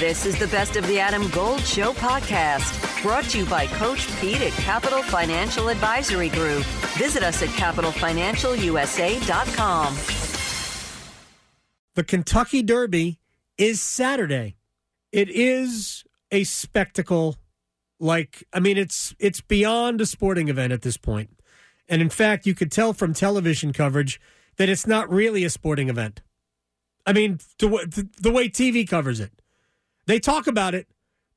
This is the Best of the Adam Gold Show podcast, brought to you by Coach Pete at Capital Financial Advisory Group. Visit us at capitalfinancialusa.com. The Kentucky Derby is Saturday. It is a spectacle like I mean it's it's beyond a sporting event at this point. And in fact, you could tell from television coverage that it's not really a sporting event. I mean, the, the way TV covers it. They talk about it,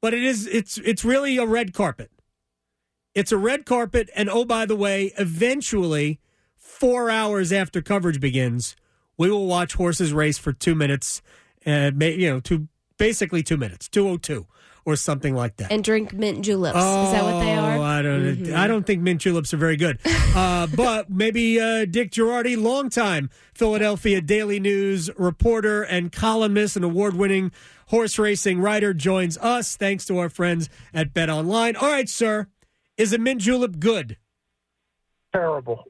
but it is it's it's really a red carpet. It's a red carpet and oh by the way, eventually 4 hours after coverage begins, we will watch horses race for 2 minutes and uh, you know, two basically 2 minutes, 202 or something like that. And drink mint juleps. Oh, Is that what they are? I don't. Mm-hmm. I don't think mint juleps are very good. Uh, but maybe uh, Dick Jerardi, longtime Philadelphia Daily News reporter and columnist and award-winning horse racing writer, joins us. Thanks to our friends at Bet Online. All right, sir, is a mint julep good? Terrible.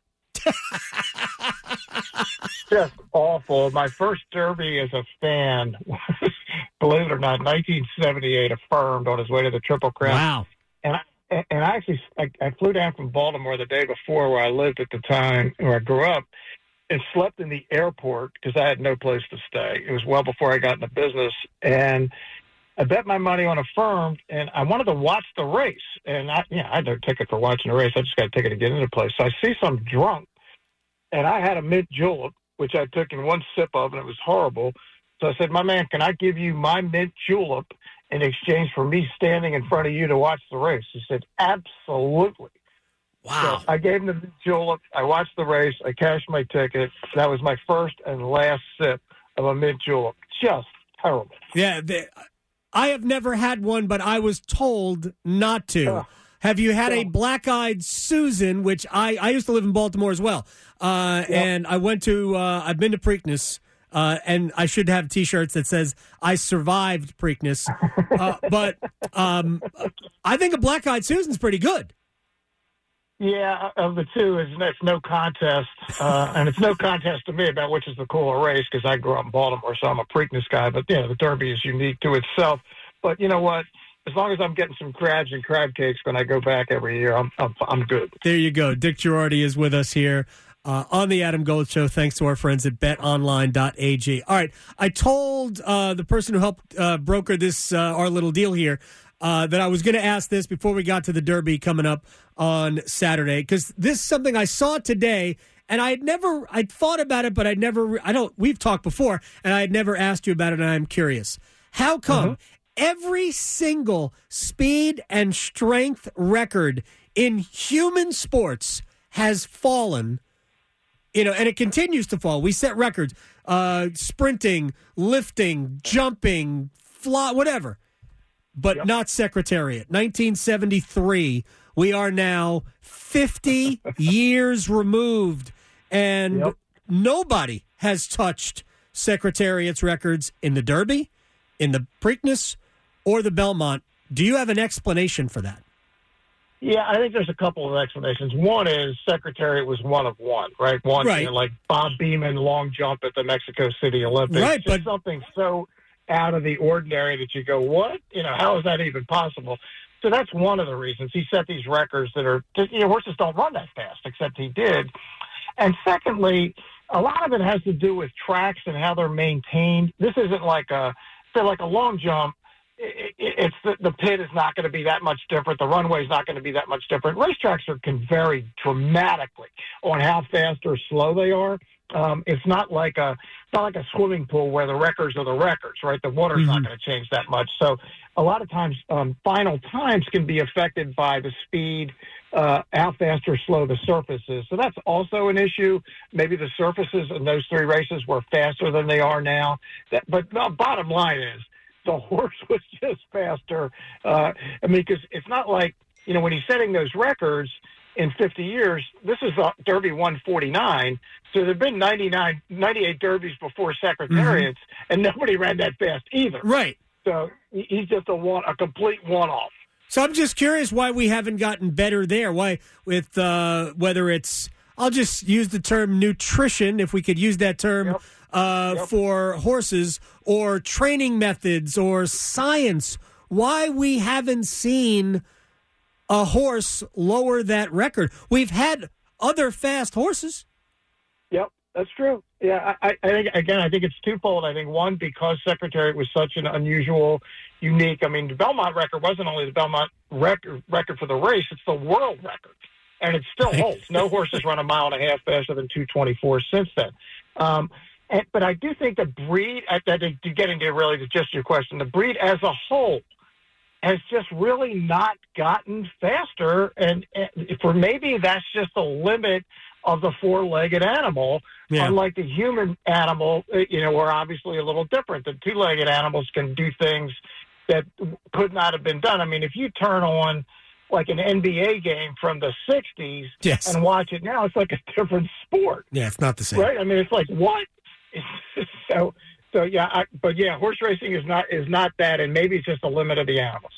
Just awful. My first Derby as a fan, believe it or not, 1978, affirmed on his way to the Triple Crown. Wow. And I, and I actually I, I flew down from Baltimore the day before, where I lived at the time, where I grew up, and slept in the airport because I had no place to stay. It was well before I got in the business, and I bet my money on Affirmed, and I wanted to watch the race. And I, yeah, I had no ticket for watching the race. I just got a ticket to get into the place. So I see some drunk, and I had a mint julep, which I took in one sip of, and it was horrible. So I said, "My man, can I give you my mint julep in exchange for me standing in front of you to watch the race?" He said, "Absolutely." Wow. So I gave him the julep. I watched the race. I cashed my ticket. That was my first and last sip of a mint julep. Just terrible. Yeah, they, I have never had one, but I was told not to. Have you had a black eyed Susan, which I, I used to live in Baltimore as well. Uh, And I went to, uh, I've been to Preakness. Uh, and I should have T-shirts that says "I survived Preakness," uh, but um, I think a black eyed Susan's pretty good. Yeah, of the two, is it's no contest, uh, and it's no contest to me about which is the cooler race because I grew up in Baltimore, so I'm a Preakness guy. But yeah, the Derby is unique to itself. But you know what? As long as I'm getting some crabs and crab cakes when I go back every year, I'm I'm, I'm good. There you go. Dick Jerardi is with us here uh, on the Adam Gold Show. Thanks to our friends at BetOnline.ag. All right, I told uh, the person who helped uh, broker this uh, our little deal here uh, that I was going to ask this before we got to the Derby coming up on Saturday because this is something I saw today. And I had never, I'd thought about it, but I'd never, I don't, we've talked before, and I had never asked you about it, and I'm curious. How come every single speed and strength record in human sports has fallen you know, and it continues to fall. We set records: uh, sprinting, lifting, jumping, fly, whatever, but not Secretariat. 1973. We are now 50 years removed, and nobody has touched Secretariat's records in the Derby, in the Preakness, or the Belmont. Do you have an explanation for that? Yeah, I think there's a couple of explanations. One is Secretariat was one of one, right? One, Right. you know, like Bob Beamon long jump at the Mexico City Olympics. Right, Just something so out of the ordinary that you go, what? You know, how is that even possible? So that's one of the reasons he set these records that are, you know, horses don't run that fast, except he did. And secondly, a lot of it has to do with tracks and how they're maintained. This isn't like a, say, like a long jump it's the, the pit is not going to be that much different. The runway is not going to be that much different. Racetracks are, can vary dramatically on how fast or slow they are. Um, it's not like a it's not like a swimming pool where the records are the records, right? The water's not going to change that much. So a lot of times, um, final times can be affected by the speed, uh, how fast or slow the surface is. So that's also an issue. Maybe the surfaces in those three races were faster than they are now. That, but the bottom line is the horse was just faster. Uh, I mean, because it's not like you know when he's setting those records in 50 years. This is uh, Derby 149. So there've been 99, 98 derbies before Secretariats, and nobody ran that fast either. Right. So he's just a one, a complete one-off. So I'm just curious why we haven't gotten better there. Why with uh, whether it's I'll just use the term nutrition if we could use that term uh, Yep. for horses or training methods or science, why we haven't seen a horse lower that record. We've had other fast horses. Yep, that's true. Yeah, I, I think again, I think it's twofold. I think one because Secretariat was such an unusual, unique. I mean, the Belmont record wasn't only the Belmont record record for the race; it's the world record, and it still holds. No horse has run a mile and a half faster than two twenty four since then. Um, and, but I do think the breed, I, I to get into really just your question, the breed as a whole has just really not gotten faster, and, and for maybe that's just the limit of the four-legged animal. Yeah. Unlike the human animal, uh, you know, we're obviously a little different. The two-legged animals can do things that could not have been done. I mean, if you turn on like an NBA game from the '60s Yes. and watch it now, it's like a different sport Yeah, it's not the same. right? I mean, it's like what? so, so yeah, I, but yeah, horse racing is not is not that, and maybe it's just the limit of the animals.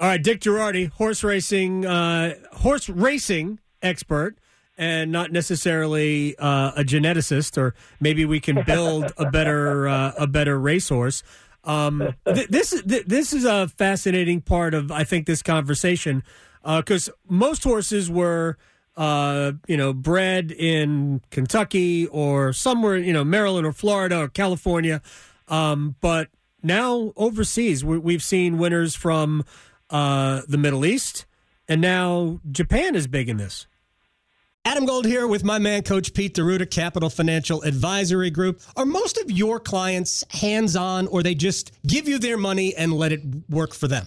All right, Dick Jerardi, horse racing, uh, horse racing expert, and not necessarily uh, a geneticist, or maybe we can build a better uh, a better racehorse. Um, th- this is th- this is a fascinating part of I think this conversation because most horses were uh, you know bred in Kentucky or somewhere you know Maryland or Florida or California, um, but now overseas we- we've seen winners from uh, the Middle East, and now Japan is big in this. Adam Gold here with my man, Coach Pete D'Arruda, Capital Financial Advisory Group. Are most of your clients hands on, or they just give you their money and let it work for them?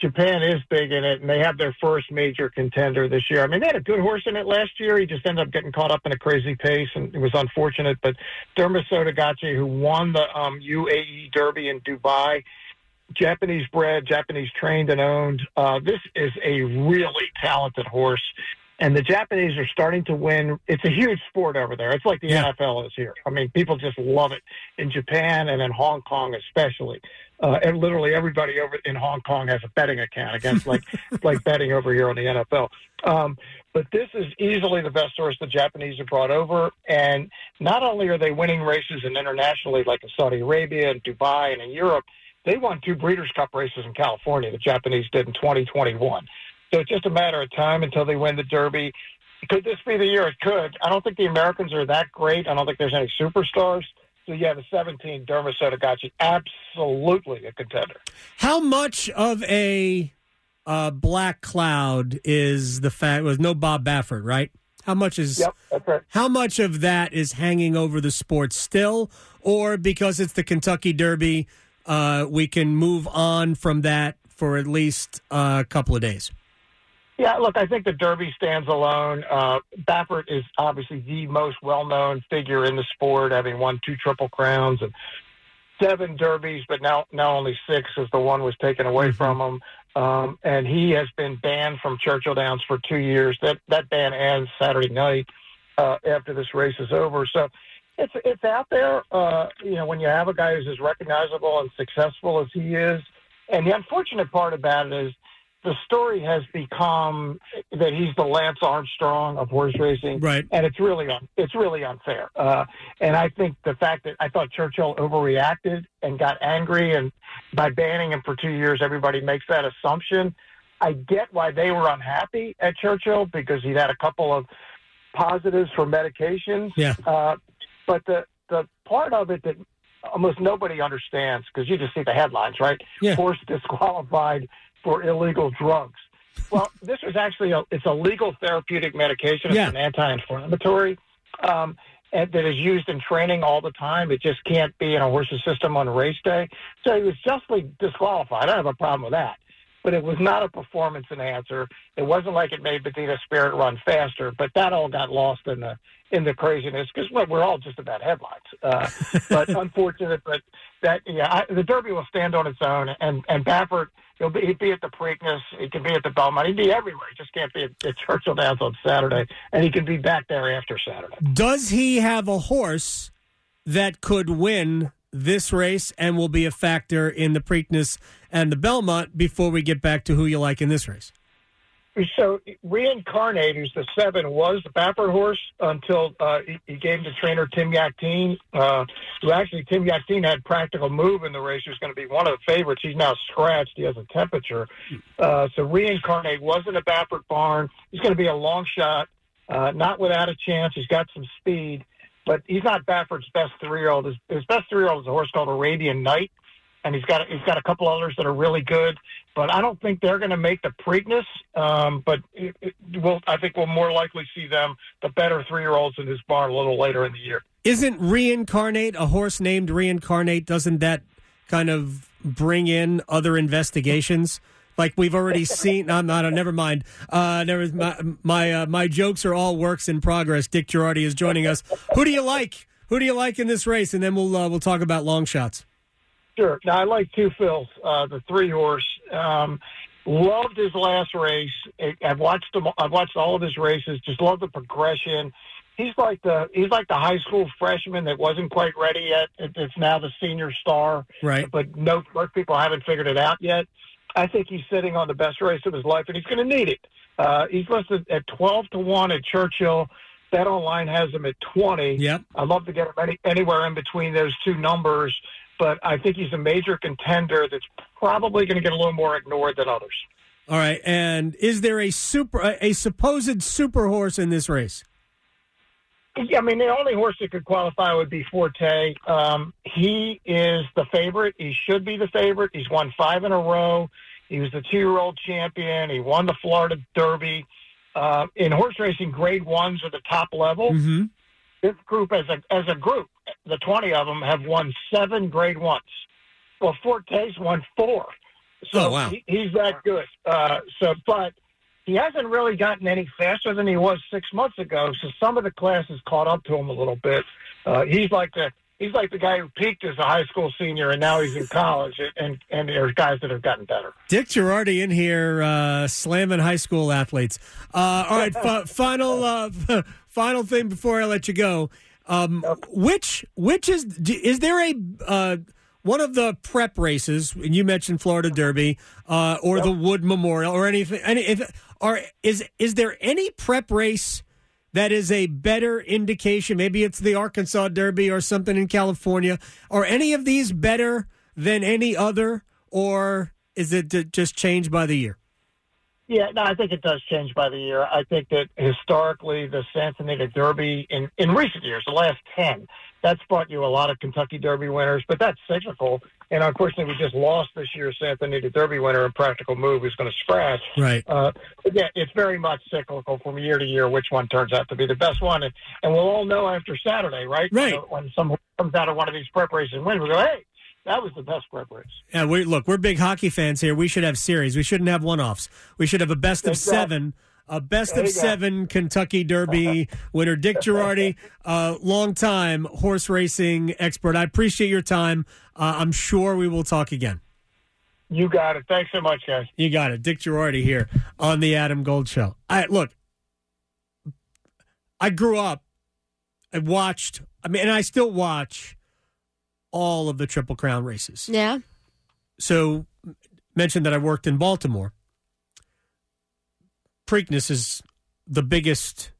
Japan is big in it, and they have their first major contender this year. I mean, they had a good horse in it last year. He just ended up getting caught up in a crazy pace, and it was unfortunate. But Derma Sotogake, who won the um, UAE Derby in Dubai, Japanese bred, Japanese trained and owned. Uh, this is a really talented horse. And the Japanese are starting to win. It's a huge sport over there. It's like the Yeah. NFL is here. I mean, people just love it in Japan and in Hong Kong, especially. Uh, and literally everybody over in Hong Kong has a betting account against like like betting over here on the NFL. Um, but this is easily the best horse the Japanese have brought over, and not only are they winning races and internationally, like in Saudi Arabia and Dubai and in Europe, they won two Breeders' Cup races in California. The Japanese did in 2021. So it's just a matter of time until they win the Derby. Could this be the year? It could. I don't think the Americans are that great. I don't think there's any superstars. So yeah, the 17 Derma Sotogake, absolutely a contender. How much of a uh, black cloud is the fact was no Bob Baffert, right? How much is Yep, that's right. how much of that is hanging over the sport still, or because it's the Kentucky Derby, uh, we can move on from that for at least uh, a couple of days? Yeah, look, I think the Derby stands alone. Uh, Baffert is obviously the most well-known figure in the sport, having won two Triple Crowns and seven Derbies, but now now only six as the one was taken away from him. Um, and he has been banned from Churchill Downs for two years. That that ban ends Saturday night uh, after this race is over. So it's it's out there. Uh, you know, when you have a guy who's as recognizable and successful as he is, and the unfortunate part about it is the story has become that he's the Lance Armstrong of horse racing, Right. and it's really un- it's really unfair. Uh, and I think the fact that I thought Churchill overreacted and got angry, and by banning him for two years, everybody makes that assumption. I get why they were unhappy at Churchill because he'd had a couple of positives for medications. Yeah. Uh, but the the part of it that almost nobody understands because you just see the headlines, right? Yeah. Horse disqualified for illegal drugs. Well, this was actually a it's a legal therapeutic medication. It's Yeah. an anti-inflammatory. Um, and that is used in training all the time. It just can't be in a horse's system on race day. So he was justly disqualified. I don't have a problem with that. But it was not a performance enhancer. It wasn't like it made Medina Spirit run faster. But that all got lost in the in the craziness because we're all just about headlines. Uh, but unfortunate, but that yeah, I, the Derby will stand on its own. And and Baffert He'll be he'd be at the Preakness. He can be at the Belmont. He'd be everywhere. He just can't be at, at Churchill Downs on Saturday, and he can be back there after Saturday. Does he have a horse that could win this race and will be a factor in the Preakness and the Belmont before we get back to who you like in this race? So reincarnate, who's the seven, was the Baffert horse until uh, he, he gave him to trainer Tim Yakteen, uh, who actually Tim Yakteen had practical move in the race. He was going to be one of the favorites. He's now scratched. He has a temperature. Uh, so reincarnate wasn't a Baffert barn. He's going to be a long shot, uh, not without a chance. He's got some speed, but he's not Baffert's best three-year-old. His, his best three-year-old is a horse called Arabian Knight and he's got he's got a couple others that are really good. But I don't think they're going to make the Preakness. Um, but it, it, we'll, I think we'll more likely see them, the better three year olds in his barn, a little later in the year. Isn't reincarnate a horse named reincarnate? Doesn't that kind of bring in other investigations? Like we've already seen. No, not. Never mind. Uh, never. My my, uh, my jokes are all works in progress. Dick Jerardi is joining us. Who do you like? Who do you like in this race? And then we'll uh, we'll talk about long shots. Sure. Now I like Two Phil, uh, the three horse. Um, loved his last race. I've watched him. I've watched all of his races. Just love the progression. He's like the he's like the high school freshman that wasn't quite ready yet. It's now the senior star. Right. But no, most people haven't figured it out yet. I think he's sitting on the best race of his life, and he's going to need it. Uh, he's listed at twelve to one at Churchill. Bet online has him at twenty. Yep. I'd love to get him any, anywhere in between those two numbers but I think he's a major contender that's probably going to get a little more ignored than others. All right, and is there a super a supposed super horse in this race? I mean, the only horse that could qualify would be Forte. Um, he is the favorite. He should be the favorite. He's won five in a row. He was the two-year-old champion. He won the Florida Derby. Uh, in horse racing, grade ones are the top level. Mm-hmm. This group, as a as a group, the 20 of them have won seven grade ones. Well, Forte's won four. So oh, wow. he, he's that good. Uh, so, but he hasn't really gotten any faster than he was six months ago. So some of the classes caught up to him a little bit. Uh, he's like the he's like the guy who peaked as a high school senior and now he's in college. And and there's guys that have gotten better. Dick Jerardi in here uh, slamming high school athletes. Uh, all right, f- final uh, final thing before I let you go. Um, which which is is there a uh, one of the prep races? And you mentioned Florida Derby uh, or yep. the Wood Memorial or anything. Any if, are is is there any prep race that is a better indication? Maybe it's the Arkansas Derby or something in California. Are any of these better than any other, or is it just changed by the year? Yeah, no, I think it does change by the year. I think that historically, the Santa Anita Derby in, in recent years, the last 10, that's brought you a lot of Kentucky Derby winners, but that's cyclical. And unfortunately, we just lost this year's Santa Anita Derby winner in Practical Move, who's going to scratch. Right. Uh, yeah, it's very much cyclical from year to year, which one turns out to be the best one. And, and we'll all know after Saturday, right? Right. When, when someone comes out of one of these preparations and wins, we go, hey, that was the best preparation. Yeah, we look, we're big hockey fans here. We should have series. We shouldn't have one-offs. We should have a best of exactly. seven. A best of seven Kentucky Derby winner, Dick Jerardi, uh, long time horse racing expert. I appreciate your time. Uh, I'm sure we will talk again. You got it. Thanks so much, guys. You got it. Dick Jerardi here on the Adam Gold Show. I look. I grew up. I watched. I mean, and I still watch all of the Triple Crown races. Yeah. So, mentioned that I worked in Baltimore. Preakness is the biggest,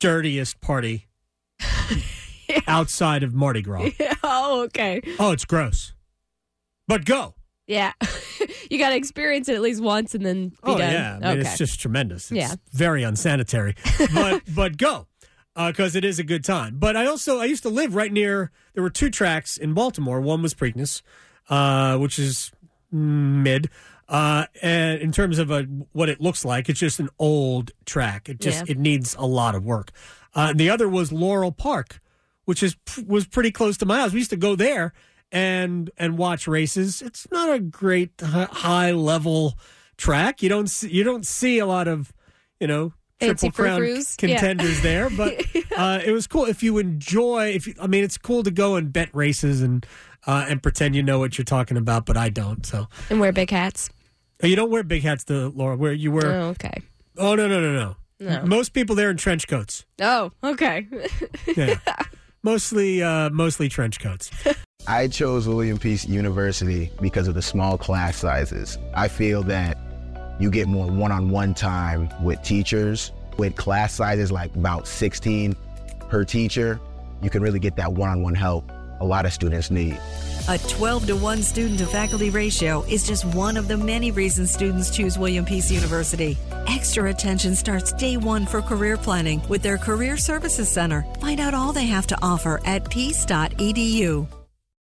dirtiest party yeah. outside of Mardi Gras. Yeah. Oh, okay. Oh, it's gross. But go. Yeah. you got to experience it at least once and then be oh, done. yeah. I mean, okay. It's just tremendous. It's yeah. very unsanitary. But but go because uh, it is a good time. But I also I used to live right near. There were two tracks in Baltimore. One was Preakness, uh, which is mid. Uh, and in terms of a, what it looks like, it's just an old track. It just Yeah. it needs a lot of work. Uh, the other was Laurel Park, which is was pretty close to my house. We used to go there and and watch races. It's not a great hi- high level track. You don't see, you don't see a lot of you know Fancy triple crown frou-frous? Yeah. contenders there, but uh, it was cool. If you enjoy, if you, I mean, it's cool to go and bet races and uh, and pretend you know what you're talking about, but I don't. So And wear big hats. Oh, you don't wear big hats, though, Laura. Where you wear? Oh, okay. Oh no no no no. No. Most people there in trench coats. Oh, okay. Yeah, mostly uh, mostly trench coats. I chose William Peace University because of the small class sizes. I feel that you get more one on one time with teachers. With class sizes like about 16 per teacher, you can really get that one on one help a lot of students need. A 12 to 1 student to faculty ratio is just one of the many reasons students choose William Peace University. Extra attention starts day one for career planning with their Career Services Center. Find out all they have to offer at peace.edu.